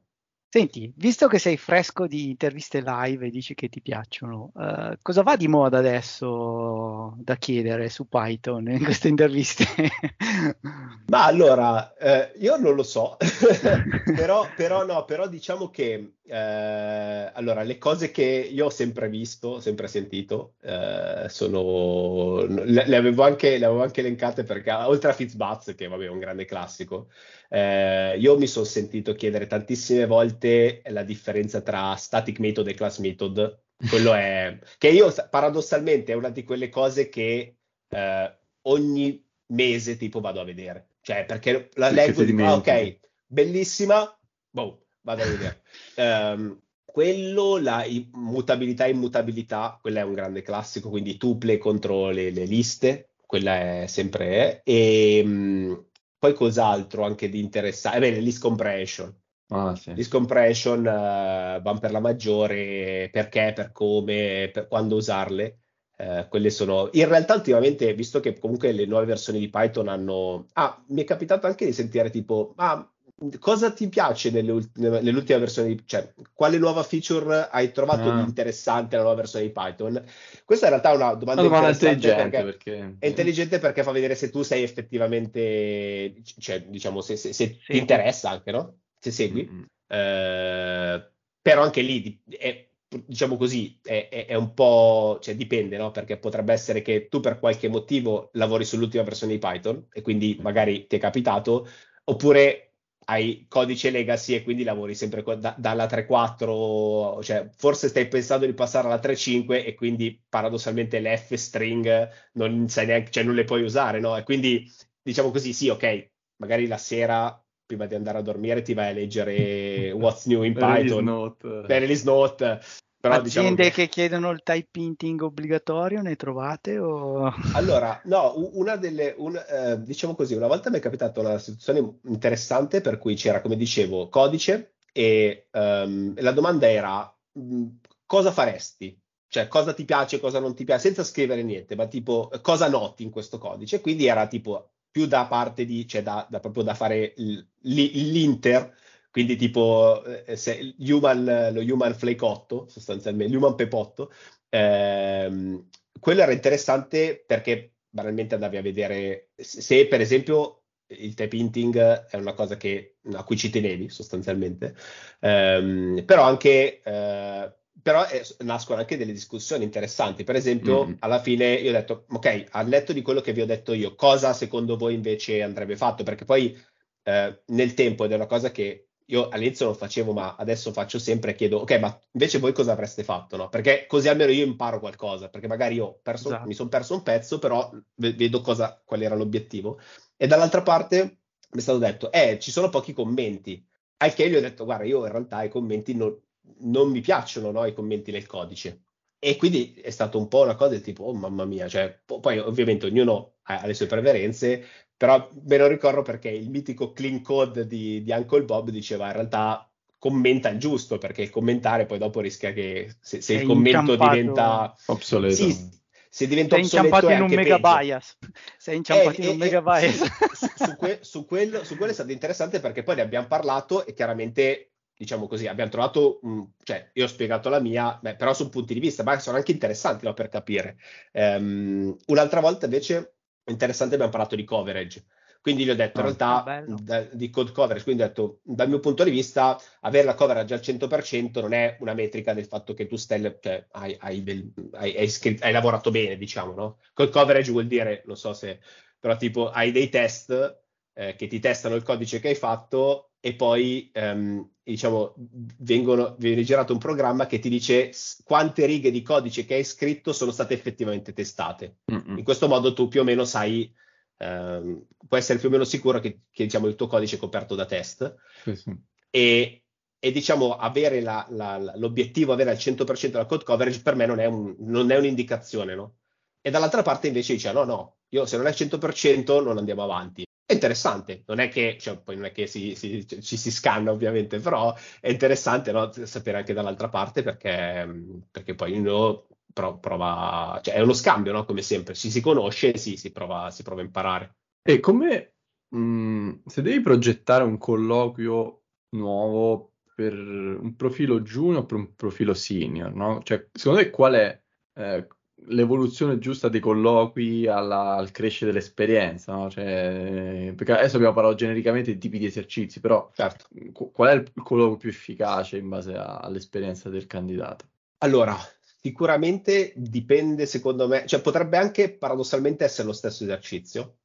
Senti, visto che sei fresco di interviste live e dici che ti piacciono, uh, cosa va di moda adesso da chiedere su Python in queste interviste? Ma allora, eh, io non lo so, però, però, no, però diciamo che eh, allora, le cose che io ho sempre visto, sempre sentito, eh, sono, le, le, avevo anche, le avevo anche elencate perché oltre a Fitzbuzz, che vabbè è un grande classico, eh, io mi sono sentito chiedere tantissime volte la differenza tra static method e class method. Quello è che io paradossalmente è una di quelle cose che eh, ogni mese tipo vado a vedere. Cioè, perché la sì, leggo e dico, ah, ok, bellissima, boh, vado a vedere. um, quello, la mutabilità e immutabilità, quella è un grande classico, quindi tuple contro le, le liste, quella è sempre. E, um, poi cos'altro anche di interessante? Bene, l'is compression. Ah, sì. L'is compression uh, vanno per la maggiore, perché, per come, per quando usarle. Uh, quelle sono in realtà ultimamente visto che comunque le nuove versioni di Python hanno ah mi è capitato anche di sentire tipo ah cosa ti piace nell'ultima versione di cioè quale nuova feature hai trovato ah. interessante nella nuova versione di Python? Questa in realtà è una domanda, una domanda intelligente perché, perché, è intelligente perché fa vedere se tu sei effettivamente cioè diciamo se, se, se ti interessa anche no? Se segui. Mm-hmm. eh, però anche lì è, diciamo così è, è, è, un po' cioè dipende no? Perché potrebbe essere che tu per qualche motivo lavori sull'ultima versione di Python e quindi magari ti è capitato oppure hai codice legacy e quindi lavori sempre da, dalla 3.4, cioè forse stai pensando di passare alla 3.5 e quindi paradossalmente le F string non sai neanche, cioè non le puoi usare, no? E quindi diciamo così, sì, ok, magari la sera prima di andare a dormire ti vai a leggere What's New in Python, note. release note, però, Aziende diciamo... che chiedono il type hinting obbligatorio, ne trovate? O... Allora, no, una delle, un, eh, diciamo così, una volta mi è capitata una situazione interessante per cui c'era, come dicevo, codice e um, la domanda era mh, cosa faresti? Cioè, cosa ti piace, cosa non ti piace, senza scrivere niente, ma tipo, cosa noti in questo codice? Quindi era tipo più da parte di, cioè da, da proprio da fare l'inter quindi tipo eh, se, human, lo human flake sostanzialmente, l'human pepotto, ehm, quello era interessante perché banalmente andavi a vedere se per esempio il type hinting è una cosa che, a cui ci tenevi sostanzialmente, ehm, però anche eh, però eh, nascono anche delle discussioni interessanti. Per esempio, mm. alla fine io ho detto, ok, al netto di quello che vi ho detto io, cosa secondo voi invece andrebbe fatto? Perché poi eh, nel tempo, ed è una cosa che io all'inizio non facevo, ma adesso faccio sempre e chiedo, ok, ma invece voi cosa avreste fatto? No? Perché così almeno io imparo qualcosa, perché magari io perso, esatto. mi sono perso un pezzo, però vedo cosa, qual era l'obiettivo. E dall'altra parte mi è stato detto, eh, ci sono pochi commenti. Al che gli ho detto, guarda, io in realtà i commenti non, non mi piacciono, no? i commenti nel codice. E quindi è stato un po' una cosa del tipo, oh mamma mia, cioè, poi ovviamente ognuno ha le sue preferenze, però me lo ricordo perché il mitico clean code di, di Uncle Bob diceva in realtà commenta il giusto, perché il commentare poi dopo rischia che se, se il commento diventa obsoleto. Sì, se diventa Sei inciampato in un mega bias. Sei inciampato eh, in un eh, mega bias. Su, su, que, su, quello, su, quello, è stato interessante perché poi ne abbiamo parlato e chiaramente, diciamo così, abbiamo trovato, mh, cioè io ho spiegato la mia, beh, però su punti di vista, ma sono anche interessanti no, per capire. Um, un'altra volta invece interessante abbiamo parlato di coverage. Quindi gli ho detto, oh, in ah, realtà, da, di code coverage, quindi ho detto, dal mio punto di vista, avere la coverage al 100% non è una metrica del fatto che tu stai, cioè, hai, hai, del, hai, scritto, hai, lavorato bene, diciamo, no? Code coverage vuol dire, non so se, però tipo, hai dei test eh, che ti testano il codice che hai fatto e poi um, diciamo, vengono, viene girato un programma che ti dice quante righe di codice che hai scritto sono state effettivamente testate. Mm-mm. In questo modo tu più o meno sai, um, puoi essere più o meno sicuro che, che diciamo, il tuo codice è coperto da test. Sì, sì. E, e, diciamo avere la, la, l'obiettivo, avere al 100% della code coverage per me non è, un, non è un'indicazione, no? E dall'altra parte invece dice no, no, io se non è al 100% non andiamo avanti. È interessante, non è che, cioè, poi non è che si, si, ci si scanna ovviamente, però è interessante no, sapere anche dall'altra parte perché, perché poi uno prova, cioè è uno scambio, no? come sempre, ci si conosce e si, si, prova, si prova a imparare. E come mh, se devi progettare un colloquio nuovo per un profilo junior o per un profilo senior, no? Cioè, secondo te qual è eh, l'evoluzione giusta dei colloqui alla, al crescere dell'esperienza, no? cioè, perché adesso abbiamo parlato genericamente di tipi di esercizi, però certo. qual è il colloquio più efficace in base a, all'esperienza del candidato? Allora, sicuramente dipende secondo me, cioè potrebbe anche paradossalmente essere lo stesso esercizio,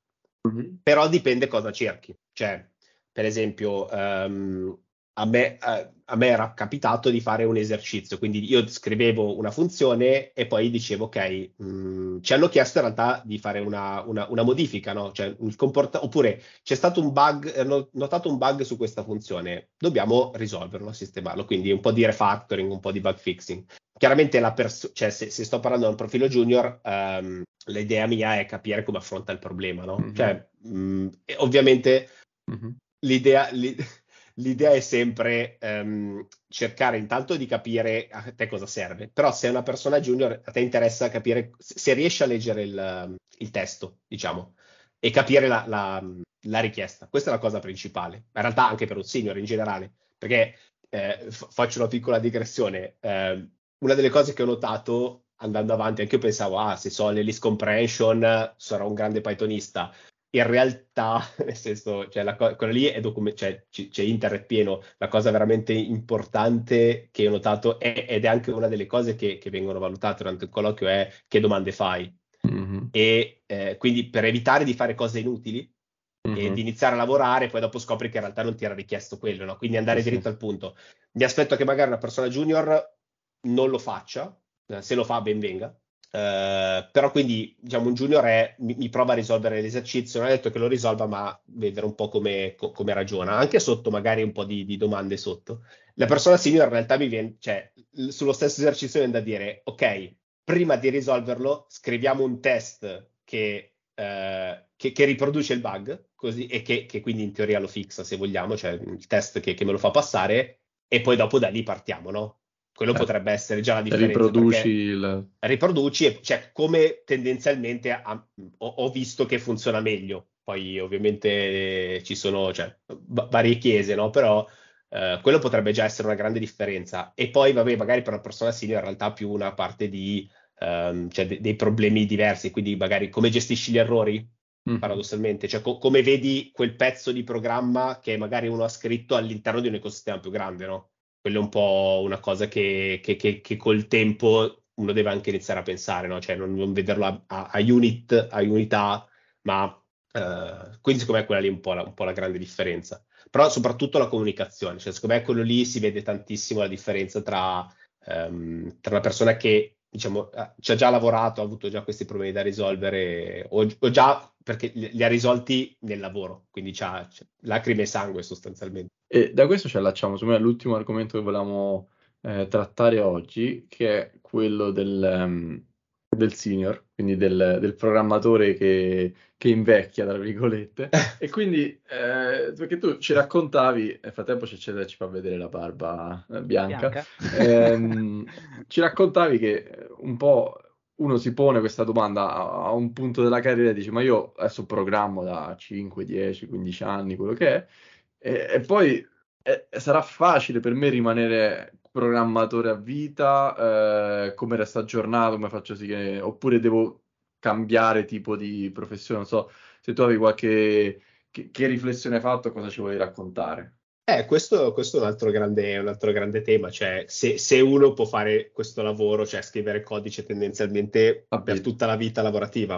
mm-hmm. però dipende cosa cerchi. Cioè, per esempio, um, a me, a, a me, era capitato di fare un esercizio, quindi io scrivevo una funzione e poi dicevo, ok, mh, mm, ci hanno chiesto in realtà di fare una, una, una modifica, no? cioè, comporta- oppure c'è stato un bug, hanno notato un bug su questa funzione, dobbiamo risolverlo, sistemarlo, quindi un po' di refactoring, un po' di bug fixing. Chiaramente la pers- cioè, se, se, sto parlando di un profilo junior, um, l'idea mia è capire come affronta il problema, no? Mm-hmm. Cioè, mh, mm, ovviamente mm-hmm. l'idea... Li- l'idea è sempre um, cercare intanto di capire a te cosa serve, però se è una persona junior a te interessa capire se riesce a leggere il, il testo, diciamo, e capire la, la, la, richiesta. Questa è la cosa principale, in realtà anche per un senior in generale, perché eh, f- faccio una piccola digressione. Eh, una delle cose che ho notato andando avanti, anche io pensavo, ah, se so l'Elise Comprehension sarò un grande Pythonista in realtà, nel senso, cioè, la co- quella lì è document- cioè, c- c'è internet pieno, la cosa veramente importante che ho notato è, ed è anche una delle cose che, che, vengono valutate durante il colloquio è che domande fai. Mm-hmm. E eh, quindi per evitare di fare cose inutili mm-hmm. e di iniziare a lavorare, poi dopo scopri che in realtà non ti era richiesto quello, no? quindi andare sì, diritto al punto. Mi aspetto che magari una persona junior non lo faccia, eh, se lo fa ben venga, Uh, però quindi diciamo un junior è, mi, mi, prova a risolvere l'esercizio, non è detto che lo risolva, ma vedere un po' come, co, come ragiona, anche sotto magari un po' di, di, domande sotto. La persona senior in realtà mi viene, cioè, sullo stesso esercizio viene da dire, ok, prima di risolverlo scriviamo un test che, uh, che, che riproduce il bug così, e che, che, quindi in teoria lo fixa se vogliamo, cioè il test che, me lo fa passare e poi dopo da lì partiamo, no? Quello eh, potrebbe essere già la differenza. Riproduci il... Riproduci, e, cioè come tendenzialmente ha, ho, ho, visto che funziona meglio. Poi ovviamente ci sono cioè, v- varie chiese, no? Però eh, quello potrebbe già essere una grande differenza. E poi, vabbè, magari per una persona senior in realtà più una parte di, um, cioè, de- dei problemi diversi, quindi magari come gestisci gli errori, mm. paradossalmente, cioè co- come vedi quel pezzo di programma che magari uno ha scritto all'interno di un ecosistema più grande, no? Quello è un po' una cosa che, che, che, che col tempo uno deve anche iniziare a pensare, no? cioè non, non vederlo a, a, a, unit, a unità, ma uh, quindi secondo me quella lì è un po' la, un po' la grande differenza. Però soprattutto la comunicazione, cioè secondo me quello lì si vede tantissimo la differenza tra, um, tra una persona che diciamo, ci ha già lavorato, ha avuto già questi problemi da risolvere, o, o già perché li, ha risolti nel lavoro, quindi c'ha, c'ha lacrime e sangue sostanzialmente. E da questo ci allacciamo me, all'ultimo argomento che volevamo eh, trattare oggi, che è quello del, um, del senior, quindi del, del programmatore che, che, invecchia, tra virgolette. e quindi, eh, perché tu ci raccontavi, nel frattempo c'è Cesare ci fa vedere la barba eh, bianca, bianca. Ehm, ci raccontavi che un po' uno si pone questa domanda a, a, un punto della carriera e dice ma io adesso programmo da 5, 10, 15 anni, quello che è, e, e poi eh, sarà facile per me rimanere programmatore a vita, eh, come resta aggiornato, come faccio sì che... oppure devo cambiare tipo di professione, non so se tu avevi qualche... che, che riflessione hai fatto, cosa ci vuoi raccontare? Eh, questo, questo, è un altro grande, un altro grande tema, cioè se, se, uno può fare questo lavoro, cioè scrivere codice tendenzialmente per tutta la vita lavorativa.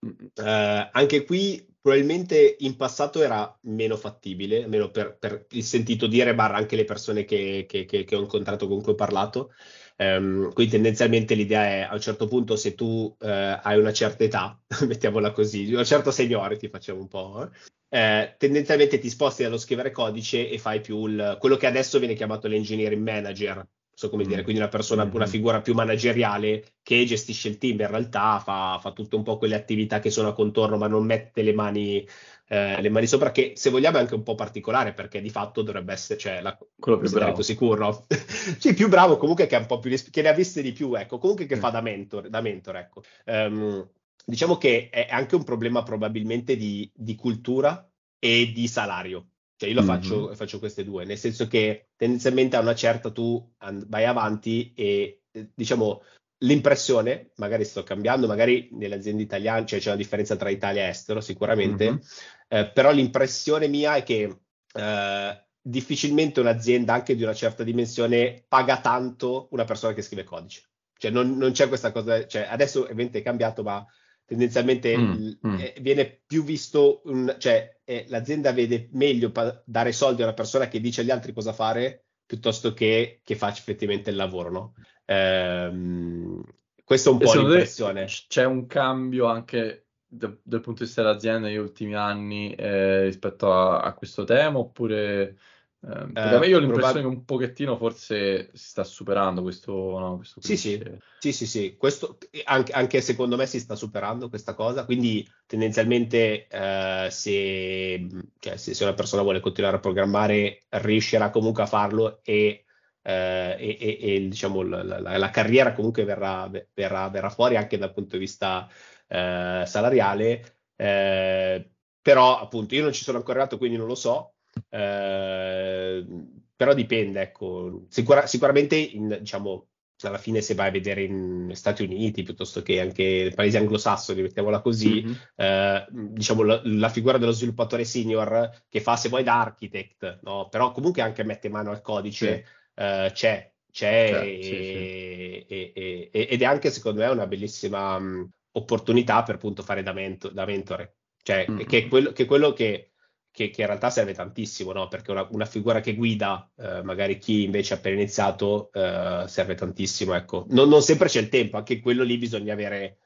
Uh, anche qui probabilmente in passato era meno fattibile, almeno per, per il sentito dire, barra anche le persone che, che, che, che ho incontrato, con cui ho parlato. Um, quindi tendenzialmente l'idea è a un certo punto se tu uh, hai una certa età, mettiamola così, una certa seniority facciamo un po', eh, tendenzialmente ti sposti dallo scrivere codice e fai più il, quello che adesso viene chiamato l'engineering manager, so come mm. dire, quindi una persona, mm-hmm. una figura più manageriale che gestisce il team, in realtà fa, fa tutte un po' quelle attività che sono a contorno, ma non mette le mani, eh, le mani sopra, che se vogliamo è anche un po' particolare, perché di fatto dovrebbe essere, cioè, la, quello più bravo. sicuro. sì, più bravo comunque che, è un po più, che ne ha viste di più, ecco, comunque che mm. fa da mentor, da mentor ecco. Um, diciamo che è anche un problema probabilmente di, di cultura e di salario. Cioè io lo mm-hmm. faccio, faccio, queste due, nel senso che tendenzialmente a una certa tu vai avanti e eh, diciamo l'impressione, magari sto cambiando, magari nelle aziende italiane cioè c'è una differenza tra Italia e estero sicuramente, mm-hmm. eh, però l'impressione mia è che eh, difficilmente un'azienda anche di una certa dimensione paga tanto una persona che scrive codice. Cioè non, non c'è questa cosa, cioè adesso ovviamente è cambiato, ma tendenzialmente mm, mm. Eh, viene più visto, un, cioè eh, l'azienda vede meglio pa- dare soldi a una persona che dice agli altri cosa fare piuttosto che, che faccia effettivamente il lavoro, no? Ehm, questo è un po' l'impressione. C'è un cambio anche da, dal punto di vista dell'azienda negli ultimi anni eh, rispetto a, a, questo tema oppure eh, eh, io ho l'impressione probab- che un pochettino forse si sta superando questo, no, questo sì, sì, sì, sì, sì, questo anche, anche, secondo me si sta superando questa cosa, quindi tendenzialmente eh, se, cioè, se, se, una persona vuole continuare a programmare riuscirà comunque a farlo e, eh, e, e, e diciamo la, la, la, carriera comunque verrà, verrà, verrà, fuori anche dal punto di vista eh, salariale, eh, però appunto io non ci sono ancora arrivato quindi non lo so, eh, però dipende, ecco. Sicura, sicuramente, in, diciamo, alla fine se vai a vedere in Stati Uniti piuttosto che anche nei paesi anglosassoni, mettiamola così, mm-hmm. eh, diciamo la, la, figura dello sviluppatore senior che fa se vuoi da architect, no? però comunque anche mette mano al codice, sì. eh, c'è, c'è certo, e, sì, sì. E, e, ed è anche secondo me una bellissima mh, opportunità per appunto fare da, mento, da mentore, cioè mm-hmm. che, è quello, che, è quello che che, che in realtà serve tantissimo, no? perché una, una, figura che guida eh, magari chi invece ha appena iniziato eh, serve tantissimo. Ecco. Non, non, sempre c'è il tempo, anche quello lì bisogna avere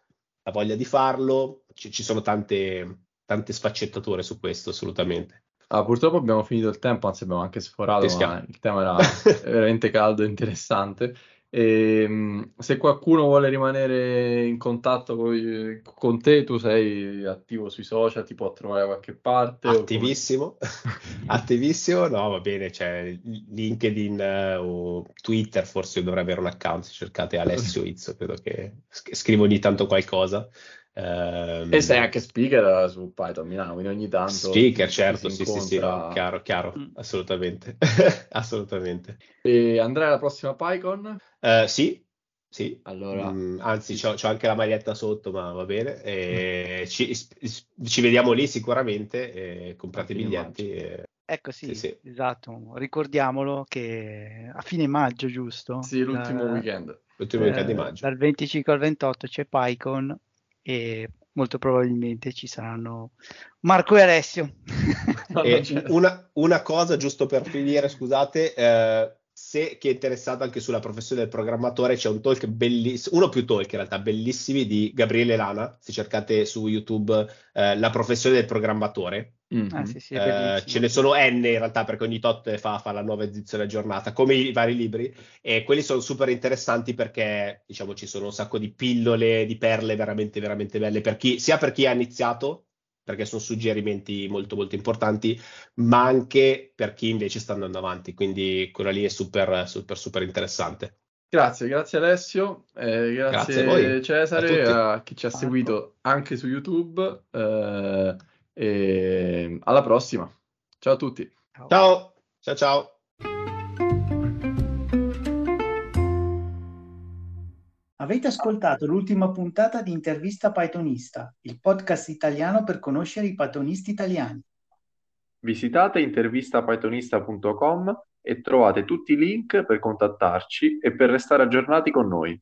la voglia di farlo, ci, ci sono tante, tante sfaccettature su questo, assolutamente. Ah, purtroppo abbiamo finito il tempo, anzi abbiamo anche sforato, il tema era veramente caldo e interessante. E, ehm, se qualcuno vuole rimanere in contatto con, con, te, tu sei attivo sui social, ti può trovare da qualche parte? Attivissimo, attivissimo, no va bene, c'è LinkedIn uh, o Twitter, forse io dovrei avere un account, se cercate Alessio Izzo, credo che scrivo ogni tanto qualcosa. Um, e sei anche speaker su Python Milano, quindi ogni tanto... Speaker, certo, sì, sì, sì, no, chiaro, chiaro, mm. assolutamente, assolutamente. E andrai alla prossima PyCon? Uh, sì, sì, allora, mm, anzi, ho anche la maglietta sotto, ma va bene. E ci, ci, vediamo lì sicuramente. E comprate i biglietti. E... Ecco sì, sì, sì, esatto. Ricordiamolo che a fine maggio, giusto? Sì, l'ultimo da, weekend. L'ultimo eh, weekend di maggio. Dal 25 al 28 c'è PyCon e molto probabilmente ci saranno Marco e Alessio. e una, una, cosa giusto per finire, scusate, eh, se chi è interessato anche sulla professione del programmatore c'è un talk bellissimo, uno più talk in realtà bellissimi di Gabriele Lana, se cercate su YouTube eh, la professione del programmatore. Mm-hmm. Ah, sì, sì, eh, ce ne sono N in realtà perché ogni tot fa, fa, la nuova edizione aggiornata, come i vari libri, e quelli sono super interessanti perché diciamo ci sono un sacco di pillole, di perle veramente, veramente belle per chi, sia per chi ha iniziato perché sono suggerimenti molto molto importanti, ma anche per chi invece sta andando avanti, quindi quella lì è super super super interessante. Grazie, grazie Alessio, eh, grazie, grazie Cesare, a, a, chi ci ha seguito anche su YouTube eh, e alla prossima. Ciao a tutti. Ciao, ciao ciao. Avete ascoltato l'ultima puntata di Intervista Pythonista, il podcast italiano per conoscere i pythonisti italiani. Visitate intervistapythonista.com e trovate tutti i link per contattarci e per restare aggiornati con noi.